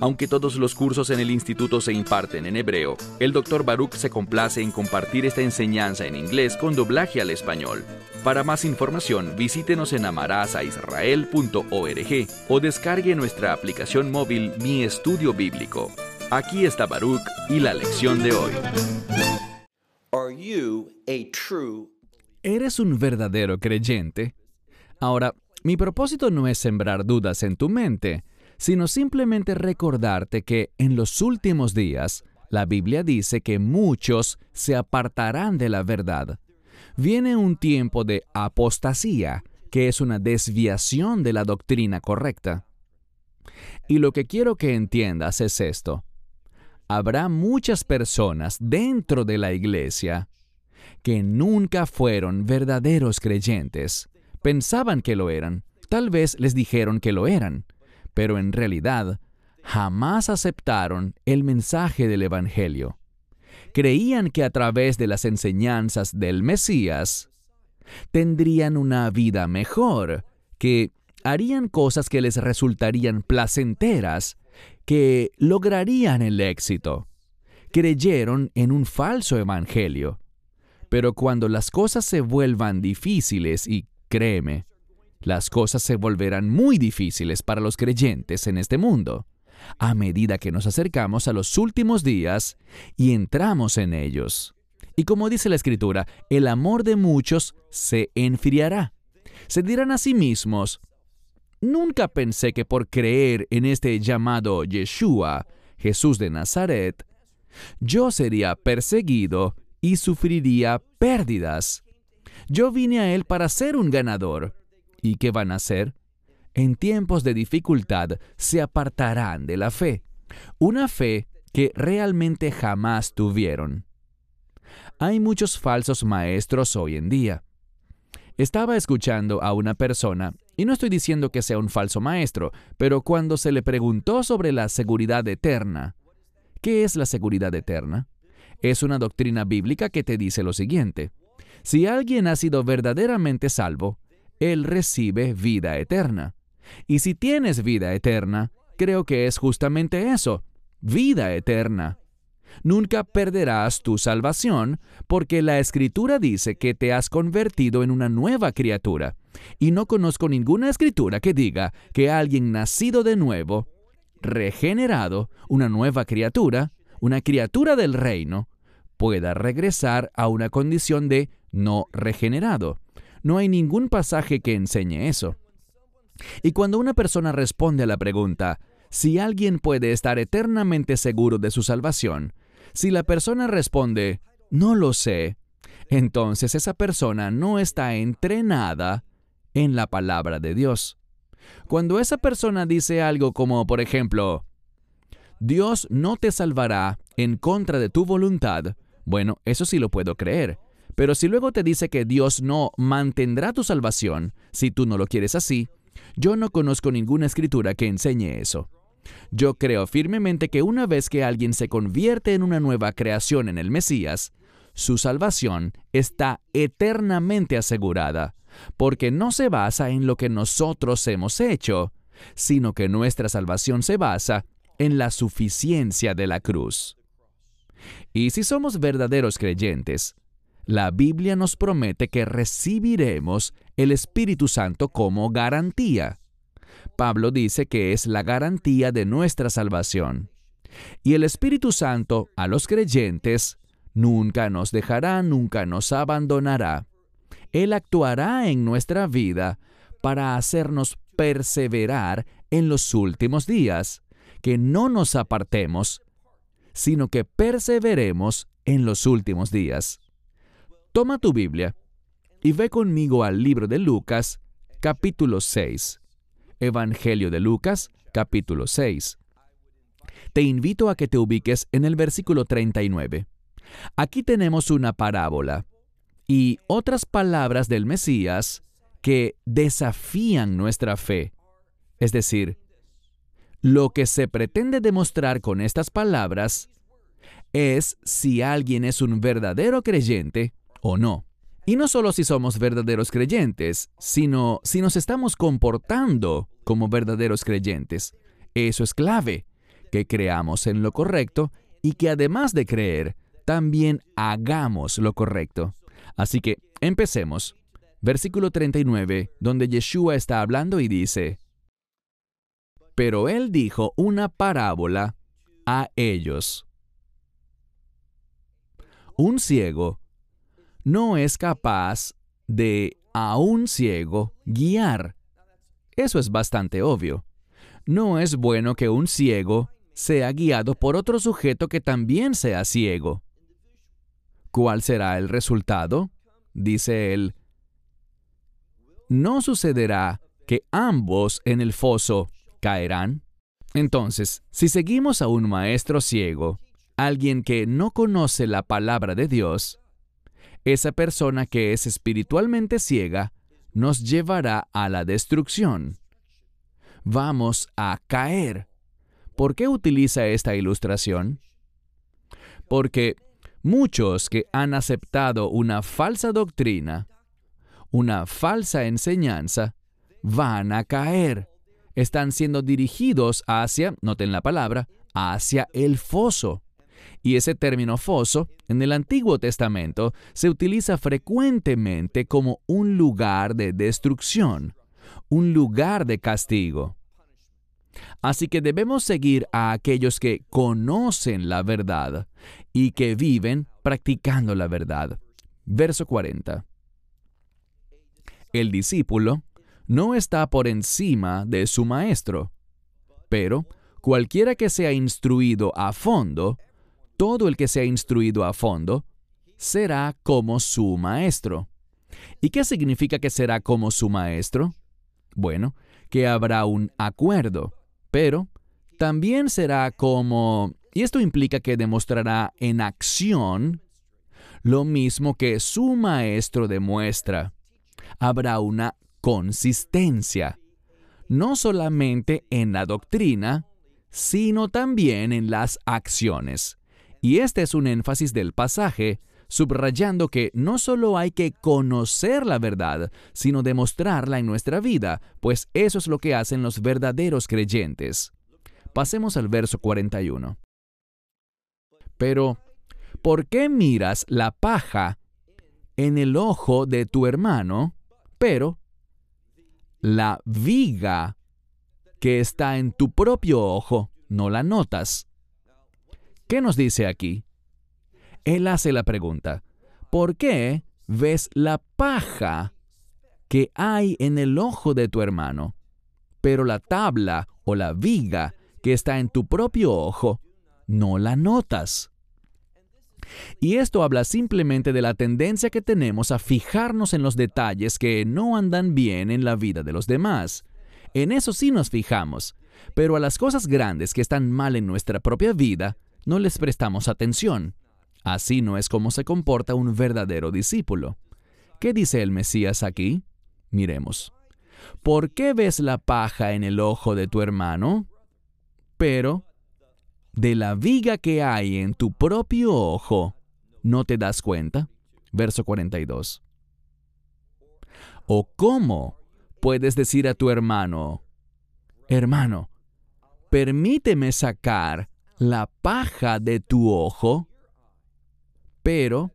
Aunque todos los cursos en el instituto se imparten en hebreo, el Dr. Baruch se complace en compartir esta enseñanza en inglés con doblaje al español. Para más información, visítenos en amarazaisrael.org o descargue nuestra aplicación móvil Mi Estudio Bíblico. Aquí está Baruch y la lección de hoy. ¿Eres un verdadero creyente? Ahora, mi propósito no es sembrar dudas en tu mente, sino simplemente recordarte que en los últimos días la Biblia dice que muchos se apartarán de la verdad. Viene un tiempo de apostasía, que es una desviación de la doctrina correcta. Y lo que quiero que entiendas es esto. Habrá muchas personas dentro de la iglesia que nunca fueron verdaderos creyentes. Pensaban que lo eran. Tal vez les dijeron que lo eran pero en realidad jamás aceptaron el mensaje del Evangelio. Creían que a través de las enseñanzas del Mesías tendrían una vida mejor, que harían cosas que les resultarían placenteras, que lograrían el éxito. Creyeron en un falso evangelio. Pero cuando las cosas se vuelvan difíciles, y créeme, las cosas se volverán muy difíciles para los creyentes en este mundo, a medida que nos acercamos a los últimos días y entramos en ellos. Y como dice la Escritura, el amor de muchos se enfriará. Se dirán a sí mismos, nunca pensé que por creer en este llamado Yeshua, Jesús de Nazaret, yo sería perseguido y sufriría pérdidas. Yo vine a Él para ser un ganador, ¿Y qué van a hacer? En tiempos de dificultad se apartarán de la fe, una fe que realmente jamás tuvieron. Hay muchos falsos maestros hoy en día. Estaba escuchando a una persona, y no estoy diciendo que sea un falso maestro, pero cuando se le preguntó sobre la seguridad eterna, ¿qué es la seguridad eterna? Es una doctrina bíblica que te dice lo siguiente. Si alguien ha sido verdaderamente salvo, él recibe vida eterna. Y si tienes vida eterna, creo que es justamente eso, vida eterna. Nunca perderás tu salvación porque la escritura dice que te has convertido en una nueva criatura. Y no conozco ninguna escritura que diga que alguien nacido de nuevo, regenerado, una nueva criatura, una criatura del reino, pueda regresar a una condición de no regenerado. No hay ningún pasaje que enseñe eso. Y cuando una persona responde a la pregunta, si alguien puede estar eternamente seguro de su salvación, si la persona responde, no lo sé, entonces esa persona no está entrenada en la palabra de Dios. Cuando esa persona dice algo como, por ejemplo, Dios no te salvará en contra de tu voluntad, bueno, eso sí lo puedo creer, pero si luego te dice que Dios no mantendrá tu salvación, si tú no lo quieres así, yo no conozco ninguna escritura que enseñe eso. Yo creo firmemente que una vez que alguien se convierte en una nueva creación en el Mesías, su salvación está eternamente asegurada, porque no se basa en lo que nosotros hemos hecho, sino que nuestra salvación se basa en la suficiencia de la cruz. Y si somos verdaderos creyentes, la Biblia nos promete que recibiremos el Espíritu Santo como garantía. Pablo dice que es la garantía de nuestra salvación. Y el Espíritu Santo a los creyentes nunca nos dejará, nunca nos abandonará. Él actuará en nuestra vida para hacernos perseverar en los últimos días, que no nos apartemos, sino que perseveremos en los últimos días. Toma tu Biblia y ve conmigo al libro de Lucas, capítulo 6. Evangelio de Lucas, capítulo 6. Te invito a que te ubiques en el versículo 39. Aquí tenemos una parábola y otras palabras del Mesías que desafían nuestra fe. Es decir, lo que se pretende demostrar con estas palabras es si alguien es un verdadero creyente o no. Y no solo si somos verdaderos creyentes, sino si nos estamos comportando como verdaderos creyentes. Eso es clave, que creamos en lo correcto y que además de creer, también hagamos lo correcto. Así que empecemos. Versículo 39, donde Yeshua está hablando y dice, Pero él dijo una parábola a ellos. Un ciego no es capaz de a un ciego guiar. Eso es bastante obvio. No es bueno que un ciego sea guiado por otro sujeto que también sea ciego. ¿Cuál será el resultado? Dice él. ¿No sucederá que ambos en el foso caerán? Entonces, si seguimos a un maestro ciego, alguien que no conoce la palabra de Dios, esa persona que es espiritualmente ciega nos llevará a la destrucción. Vamos a caer. ¿Por qué utiliza esta ilustración? Porque muchos que han aceptado una falsa doctrina, una falsa enseñanza, van a caer. Están siendo dirigidos hacia, noten la palabra, hacia el foso. Y ese término foso, en el Antiguo Testamento, se utiliza frecuentemente como un lugar de destrucción, un lugar de castigo. Así que debemos seguir a aquellos que conocen la verdad y que viven practicando la verdad. Verso 40. El discípulo no está por encima de su maestro, pero cualquiera que sea instruido a fondo todo el que sea instruido a fondo será como su maestro. ¿Y qué significa que será como su maestro? Bueno, que habrá un acuerdo, pero también será como... Y esto implica que demostrará en acción lo mismo que su maestro demuestra. Habrá una consistencia, no solamente en la doctrina, sino también en las acciones. Y este es un énfasis del pasaje, subrayando que no solo hay que conocer la verdad, sino demostrarla en nuestra vida, pues eso es lo que hacen los verdaderos creyentes. Pasemos al verso 41. Pero, ¿por qué miras la paja en el ojo de tu hermano, pero la viga que está en tu propio ojo no la notas? ¿Qué nos dice aquí? Él hace la pregunta, ¿por qué ves la paja que hay en el ojo de tu hermano, pero la tabla o la viga que está en tu propio ojo no la notas? Y esto habla simplemente de la tendencia que tenemos a fijarnos en los detalles que no andan bien en la vida de los demás. En eso sí nos fijamos, pero a las cosas grandes que están mal en nuestra propia vida, no les prestamos atención. Así no es como se comporta un verdadero discípulo. ¿Qué dice el Mesías aquí? Miremos. ¿Por qué ves la paja en el ojo de tu hermano? Pero de la viga que hay en tu propio ojo, ¿no te das cuenta? Verso 42. ¿O cómo puedes decir a tu hermano, hermano, permíteme sacar la paja de tu ojo, pero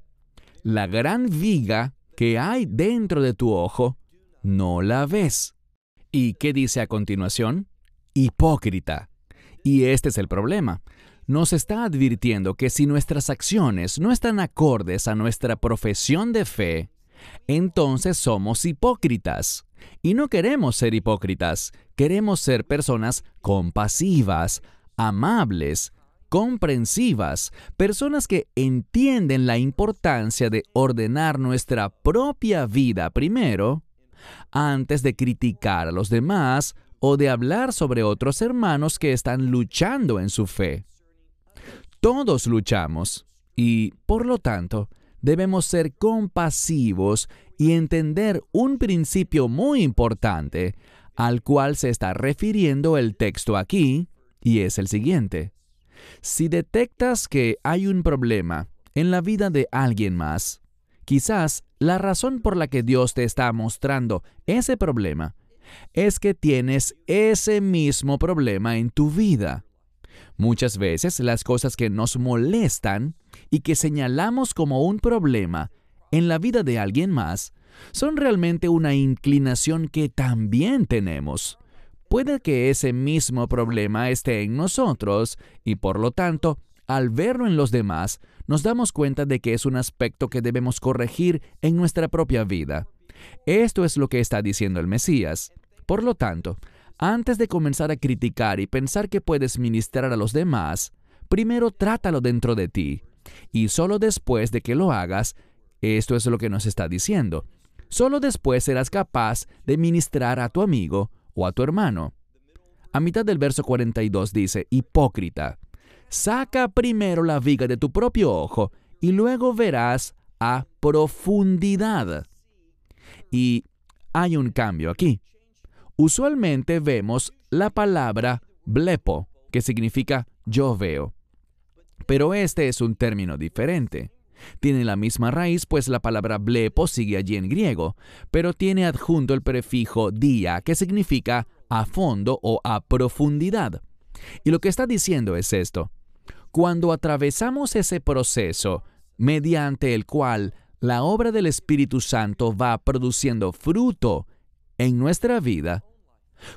la gran viga que hay dentro de tu ojo no la ves. ¿Y qué dice a continuación? Hipócrita. Y este es el problema. Nos está advirtiendo que si nuestras acciones no están acordes a nuestra profesión de fe, entonces somos hipócritas. Y no queremos ser hipócritas, queremos ser personas compasivas, amables, comprensivas, personas que entienden la importancia de ordenar nuestra propia vida primero, antes de criticar a los demás o de hablar sobre otros hermanos que están luchando en su fe. Todos luchamos y, por lo tanto, debemos ser compasivos y entender un principio muy importante al cual se está refiriendo el texto aquí, y es el siguiente. Si detectas que hay un problema en la vida de alguien más, quizás la razón por la que Dios te está mostrando ese problema es que tienes ese mismo problema en tu vida. Muchas veces las cosas que nos molestan y que señalamos como un problema en la vida de alguien más son realmente una inclinación que también tenemos. Puede que ese mismo problema esté en nosotros y por lo tanto, al verlo en los demás, nos damos cuenta de que es un aspecto que debemos corregir en nuestra propia vida. Esto es lo que está diciendo el Mesías. Por lo tanto, antes de comenzar a criticar y pensar que puedes ministrar a los demás, primero trátalo dentro de ti. Y solo después de que lo hagas, esto es lo que nos está diciendo. Solo después serás capaz de ministrar a tu amigo o a tu hermano. A mitad del verso 42 dice, Hipócrita, saca primero la viga de tu propio ojo y luego verás a profundidad. Y hay un cambio aquí. Usualmente vemos la palabra blepo, que significa yo veo. Pero este es un término diferente. Tiene la misma raíz, pues la palabra blepo sigue allí en griego, pero tiene adjunto el prefijo dia, que significa a fondo o a profundidad. Y lo que está diciendo es esto. Cuando atravesamos ese proceso mediante el cual la obra del Espíritu Santo va produciendo fruto en nuestra vida,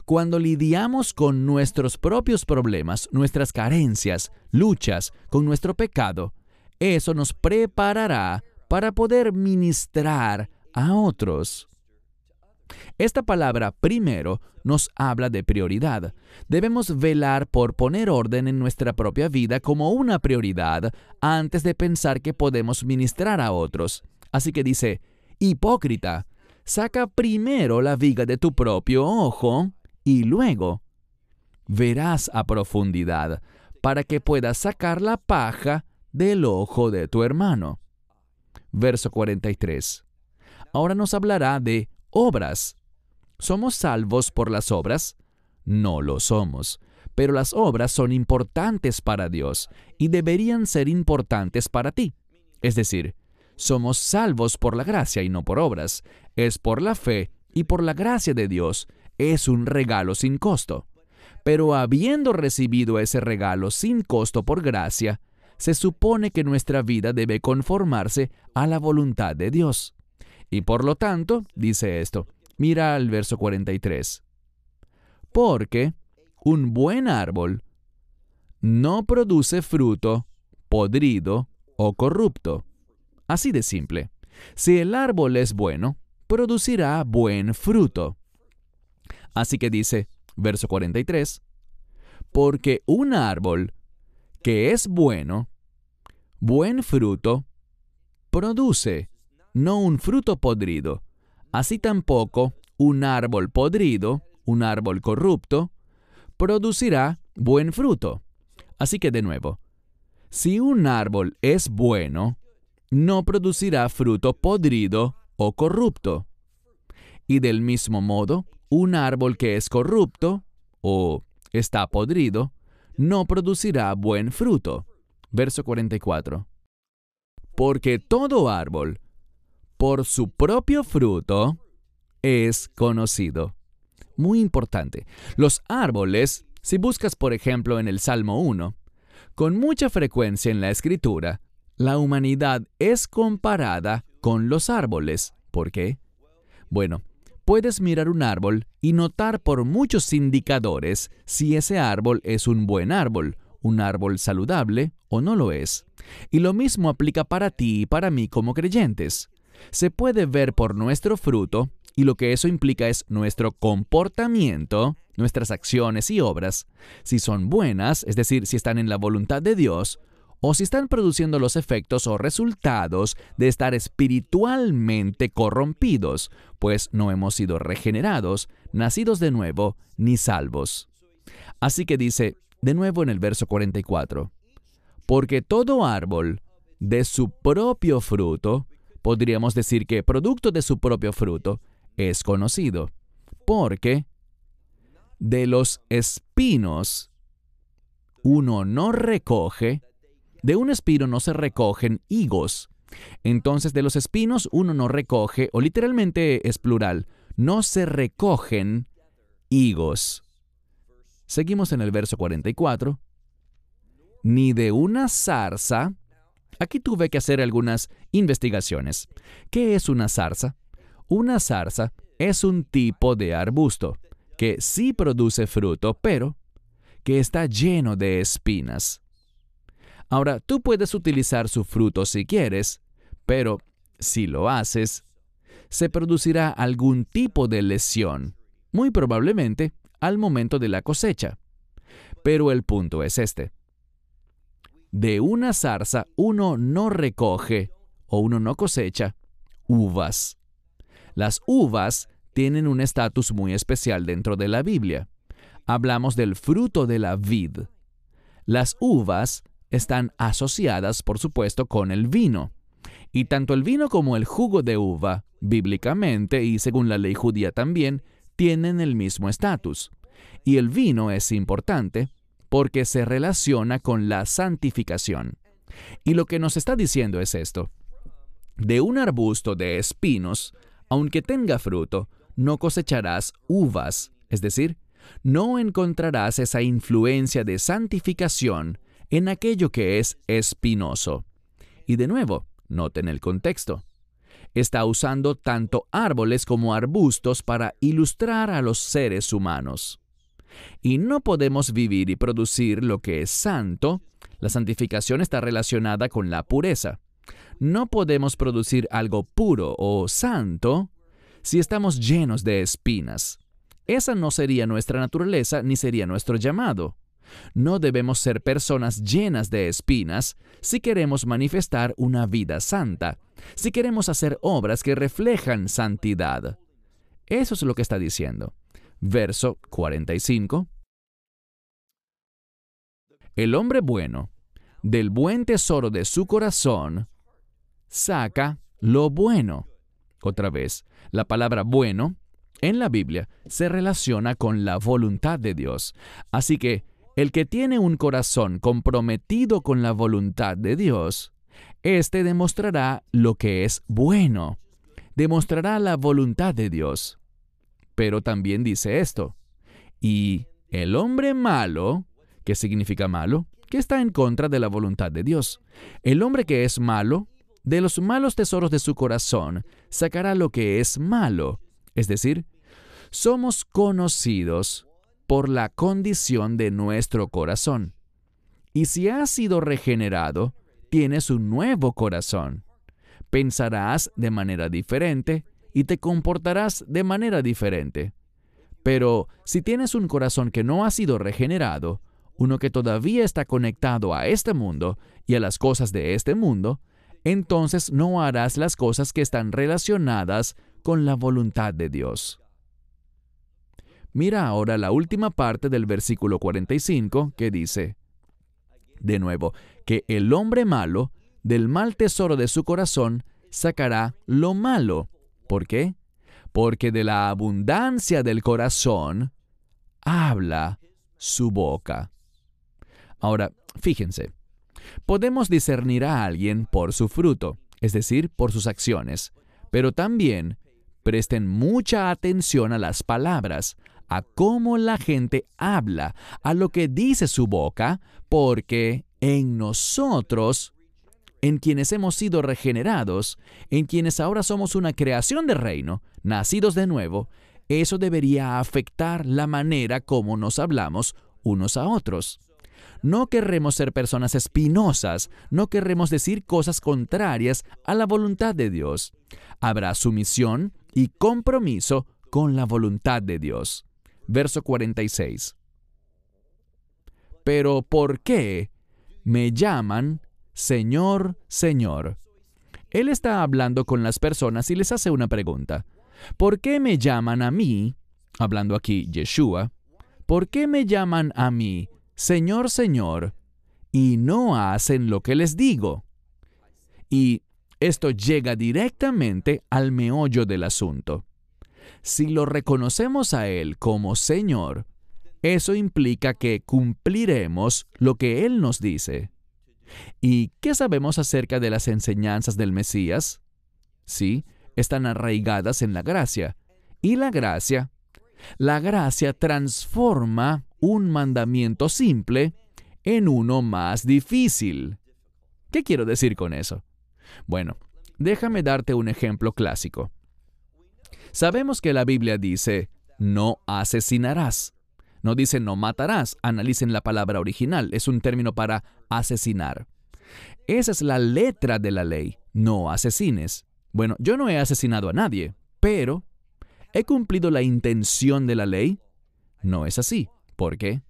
cuando lidiamos con nuestros propios problemas, nuestras carencias, luchas, con nuestro pecado, eso nos preparará para poder ministrar a otros. Esta palabra primero nos habla de prioridad. Debemos velar por poner orden en nuestra propia vida como una prioridad antes de pensar que podemos ministrar a otros. Así que dice, hipócrita, saca primero la viga de tu propio ojo y luego verás a profundidad para que puedas sacar la paja del ojo de tu hermano. Verso 43. Ahora nos hablará de obras. ¿Somos salvos por las obras? No lo somos, pero las obras son importantes para Dios y deberían ser importantes para ti. Es decir, somos salvos por la gracia y no por obras. Es por la fe y por la gracia de Dios. Es un regalo sin costo. Pero habiendo recibido ese regalo sin costo por gracia, se supone que nuestra vida debe conformarse a la voluntad de Dios. Y por lo tanto, dice esto, mira al verso 43. Porque un buen árbol no produce fruto podrido o corrupto. Así de simple. Si el árbol es bueno, producirá buen fruto. Así que dice, verso 43, porque un árbol que es bueno, buen fruto, produce, no un fruto podrido. Así tampoco un árbol podrido, un árbol corrupto, producirá buen fruto. Así que de nuevo, si un árbol es bueno, no producirá fruto podrido o corrupto. Y del mismo modo, un árbol que es corrupto o está podrido, no producirá buen fruto. Verso 44. Porque todo árbol, por su propio fruto, es conocido. Muy importante. Los árboles, si buscas por ejemplo en el Salmo 1, con mucha frecuencia en la escritura, la humanidad es comparada con los árboles. ¿Por qué? Bueno, puedes mirar un árbol y notar por muchos indicadores si ese árbol es un buen árbol, un árbol saludable o no lo es. Y lo mismo aplica para ti y para mí como creyentes. Se puede ver por nuestro fruto, y lo que eso implica es nuestro comportamiento, nuestras acciones y obras, si son buenas, es decir, si están en la voluntad de Dios, o si están produciendo los efectos o resultados de estar espiritualmente corrompidos, pues no hemos sido regenerados, nacidos de nuevo, ni salvos. Así que dice, de nuevo en el verso 44, porque todo árbol de su propio fruto podríamos decir que producto de su propio fruto es conocido, porque de los espinos uno no recoge, de un espino no se recogen higos. Entonces de los espinos uno no recoge, o literalmente es plural, no se recogen higos. Seguimos en el verso 44. Ni de una zarza. Aquí tuve que hacer algunas investigaciones. ¿Qué es una zarza? Una zarza es un tipo de arbusto que sí produce fruto, pero que está lleno de espinas. Ahora, tú puedes utilizar su fruto si quieres, pero si lo haces, se producirá algún tipo de lesión, muy probablemente al momento de la cosecha. Pero el punto es este. De una zarza uno no recoge o uno no cosecha uvas. Las uvas tienen un estatus muy especial dentro de la Biblia. Hablamos del fruto de la vid. Las uvas están asociadas, por supuesto, con el vino. Y tanto el vino como el jugo de uva, bíblicamente y según la ley judía también, tienen el mismo estatus. Y el vino es importante porque se relaciona con la santificación. Y lo que nos está diciendo es esto. De un arbusto de espinos, aunque tenga fruto, no cosecharás uvas, es decir, no encontrarás esa influencia de santificación en aquello que es espinoso. Y de nuevo, noten el contexto. Está usando tanto árboles como arbustos para ilustrar a los seres humanos. Y no podemos vivir y producir lo que es santo. La santificación está relacionada con la pureza. No podemos producir algo puro o santo si estamos llenos de espinas. Esa no sería nuestra naturaleza ni sería nuestro llamado. No debemos ser personas llenas de espinas si queremos manifestar una vida santa, si queremos hacer obras que reflejan santidad. Eso es lo que está diciendo. Verso 45. El hombre bueno, del buen tesoro de su corazón, saca lo bueno. Otra vez, la palabra bueno en la Biblia se relaciona con la voluntad de Dios. Así que el que tiene un corazón comprometido con la voluntad de Dios, éste demostrará lo que es bueno, demostrará la voluntad de Dios. Pero también dice esto, y el hombre malo, ¿qué significa malo? Que está en contra de la voluntad de Dios. El hombre que es malo, de los malos tesoros de su corazón, sacará lo que es malo, es decir, somos conocidos por la condición de nuestro corazón. Y si has sido regenerado, tienes un nuevo corazón. Pensarás de manera diferente y te comportarás de manera diferente. Pero si tienes un corazón que no ha sido regenerado, uno que todavía está conectado a este mundo y a las cosas de este mundo, entonces no harás las cosas que están relacionadas con la voluntad de Dios. Mira ahora la última parte del versículo 45 que dice, de nuevo, que el hombre malo del mal tesoro de su corazón sacará lo malo. ¿Por qué? Porque de la abundancia del corazón habla su boca. Ahora, fíjense, podemos discernir a alguien por su fruto, es decir, por sus acciones, pero también presten mucha atención a las palabras, a cómo la gente habla, a lo que dice su boca, porque en nosotros, en quienes hemos sido regenerados, en quienes ahora somos una creación de reino, nacidos de nuevo, eso debería afectar la manera como nos hablamos unos a otros. No querremos ser personas espinosas, no querremos decir cosas contrarias a la voluntad de Dios. Habrá sumisión y compromiso con la voluntad de Dios verso 46. Pero ¿por qué me llaman Señor, Señor? Él está hablando con las personas y les hace una pregunta. ¿Por qué me llaman a mí, hablando aquí Yeshua, ¿por qué me llaman a mí Señor, Señor, y no hacen lo que les digo? Y esto llega directamente al meollo del asunto. Si lo reconocemos a Él como Señor, eso implica que cumpliremos lo que Él nos dice. ¿Y qué sabemos acerca de las enseñanzas del Mesías? Sí, están arraigadas en la gracia. Y la gracia, la gracia transforma un mandamiento simple en uno más difícil. ¿Qué quiero decir con eso? Bueno, déjame darte un ejemplo clásico. Sabemos que la Biblia dice, no asesinarás. No dice no matarás. Analicen la palabra original. Es un término para asesinar. Esa es la letra de la ley. No asesines. Bueno, yo no he asesinado a nadie, pero ¿he cumplido la intención de la ley? No es así. ¿Por qué?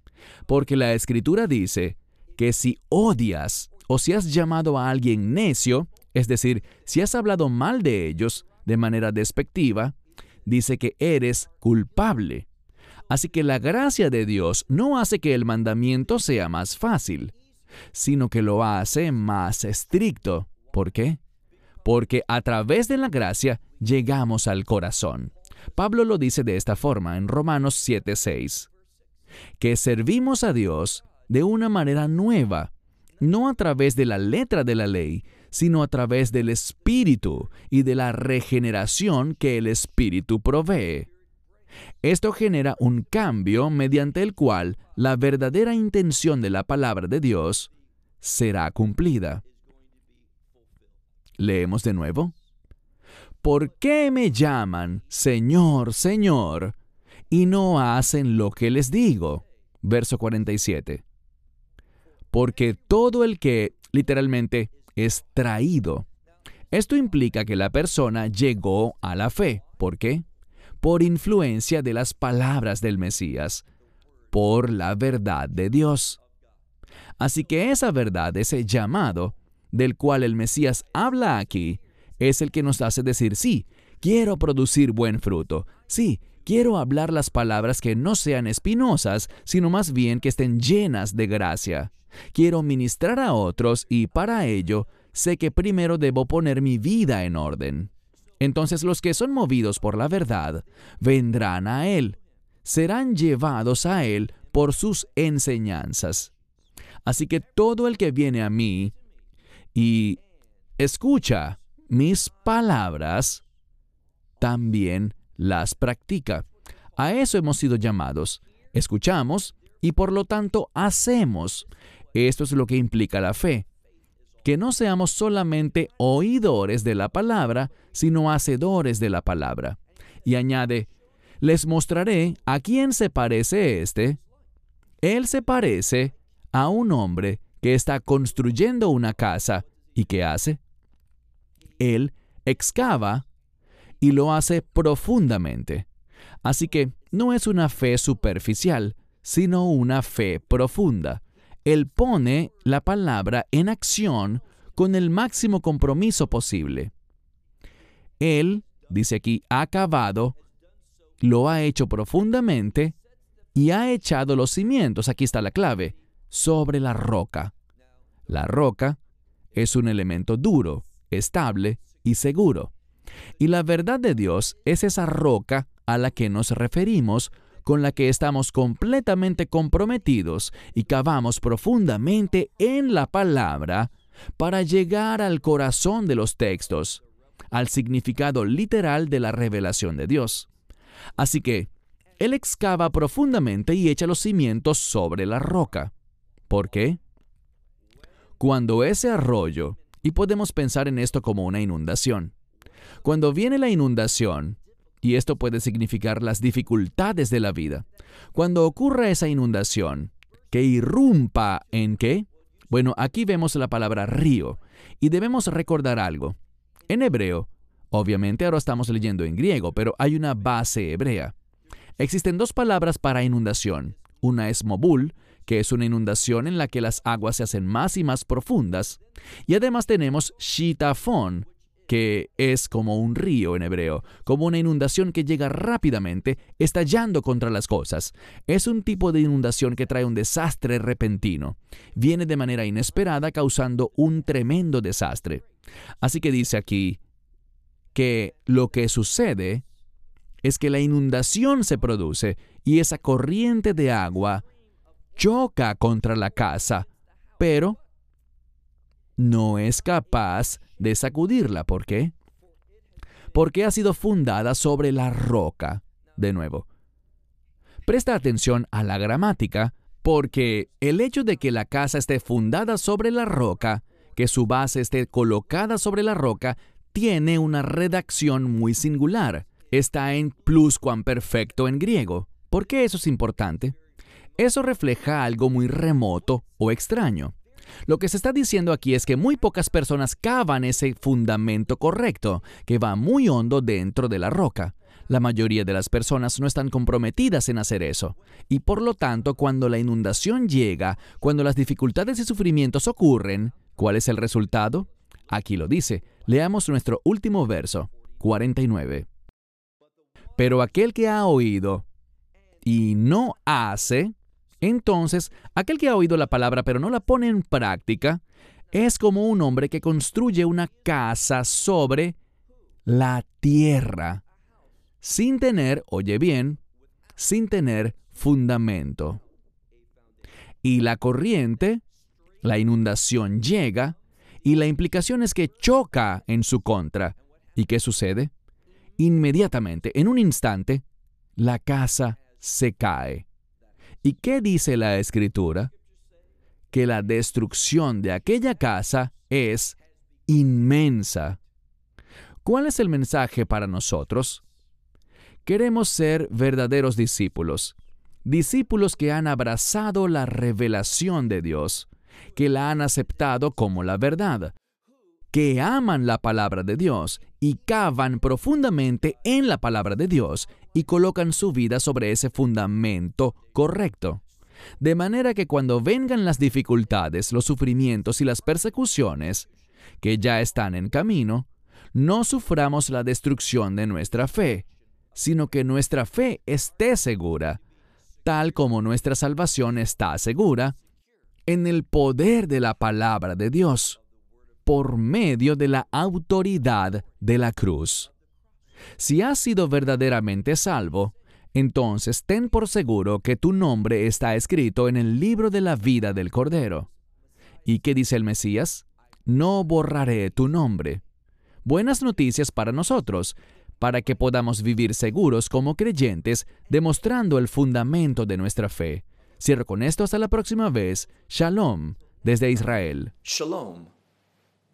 Porque la escritura dice que si odias o si has llamado a alguien necio, es decir, si has hablado mal de ellos de manera despectiva, dice que eres culpable. Así que la gracia de Dios no hace que el mandamiento sea más fácil, sino que lo hace más estricto. ¿Por qué? Porque a través de la gracia llegamos al corazón. Pablo lo dice de esta forma en Romanos 7:6, que servimos a Dios de una manera nueva, no a través de la letra de la ley, sino a través del Espíritu y de la regeneración que el Espíritu provee. Esto genera un cambio mediante el cual la verdadera intención de la palabra de Dios será cumplida. Leemos de nuevo. ¿Por qué me llaman Señor, Señor, y no hacen lo que les digo? Verso 47. Porque todo el que, literalmente, es traído. Esto implica que la persona llegó a la fe. ¿Por qué? por influencia de las palabras del Mesías, por la verdad de Dios. Así que esa verdad, ese llamado, del cual el Mesías habla aquí, es el que nos hace decir, sí, quiero producir buen fruto, sí, quiero hablar las palabras que no sean espinosas, sino más bien que estén llenas de gracia. Quiero ministrar a otros y para ello sé que primero debo poner mi vida en orden. Entonces los que son movidos por la verdad vendrán a Él, serán llevados a Él por sus enseñanzas. Así que todo el que viene a mí y escucha mis palabras, también las practica. A eso hemos sido llamados. Escuchamos y por lo tanto hacemos. Esto es lo que implica la fe que no seamos solamente oidores de la palabra, sino hacedores de la palabra. Y añade, les mostraré a quién se parece este. Él se parece a un hombre que está construyendo una casa y ¿qué hace? Él excava y lo hace profundamente. Así que no es una fe superficial, sino una fe profunda. Él pone la palabra en acción con el máximo compromiso posible. Él, dice aquí, ha acabado, lo ha hecho profundamente y ha echado los cimientos, aquí está la clave, sobre la roca. La roca es un elemento duro, estable y seguro. Y la verdad de Dios es esa roca a la que nos referimos con la que estamos completamente comprometidos y cavamos profundamente en la palabra para llegar al corazón de los textos, al significado literal de la revelación de Dios. Así que, Él excava profundamente y echa los cimientos sobre la roca. ¿Por qué? Cuando ese arroyo, y podemos pensar en esto como una inundación, cuando viene la inundación, y esto puede significar las dificultades de la vida. Cuando ocurra esa inundación, que irrumpa en qué? Bueno, aquí vemos la palabra río y debemos recordar algo. En hebreo, obviamente ahora estamos leyendo en griego, pero hay una base hebrea. Existen dos palabras para inundación. Una es mobul, que es una inundación en la que las aguas se hacen más y más profundas, y además tenemos shitafón, que es como un río en hebreo, como una inundación que llega rápidamente, estallando contra las cosas. Es un tipo de inundación que trae un desastre repentino. Viene de manera inesperada causando un tremendo desastre. Así que dice aquí que lo que sucede es que la inundación se produce y esa corriente de agua choca contra la casa, pero no es capaz de sacudirla. ¿Por qué? Porque ha sido fundada sobre la roca. De nuevo, presta atención a la gramática, porque el hecho de que la casa esté fundada sobre la roca, que su base esté colocada sobre la roca, tiene una redacción muy singular. Está en pluscuamperfecto en griego. ¿Por qué eso es importante? Eso refleja algo muy remoto o extraño. Lo que se está diciendo aquí es que muy pocas personas cavan ese fundamento correcto, que va muy hondo dentro de la roca. La mayoría de las personas no están comprometidas en hacer eso. Y por lo tanto, cuando la inundación llega, cuando las dificultades y sufrimientos ocurren, ¿cuál es el resultado? Aquí lo dice. Leamos nuestro último verso, 49. Pero aquel que ha oído y no hace, entonces, aquel que ha oído la palabra pero no la pone en práctica, es como un hombre que construye una casa sobre la tierra, sin tener, oye bien, sin tener fundamento. Y la corriente, la inundación llega, y la implicación es que choca en su contra. ¿Y qué sucede? Inmediatamente, en un instante, la casa se cae. ¿Y qué dice la escritura? Que la destrucción de aquella casa es inmensa. ¿Cuál es el mensaje para nosotros? Queremos ser verdaderos discípulos, discípulos que han abrazado la revelación de Dios, que la han aceptado como la verdad, que aman la palabra de Dios y cavan profundamente en la palabra de Dios y colocan su vida sobre ese fundamento correcto. De manera que cuando vengan las dificultades, los sufrimientos y las persecuciones, que ya están en camino, no suframos la destrucción de nuestra fe, sino que nuestra fe esté segura, tal como nuestra salvación está segura, en el poder de la palabra de Dios por medio de la autoridad de la cruz. Si has sido verdaderamente salvo, entonces ten por seguro que tu nombre está escrito en el libro de la vida del Cordero. ¿Y qué dice el Mesías? No borraré tu nombre. Buenas noticias para nosotros, para que podamos vivir seguros como creyentes, demostrando el fundamento de nuestra fe. Cierro con esto hasta la próxima vez. Shalom desde Israel. Shalom.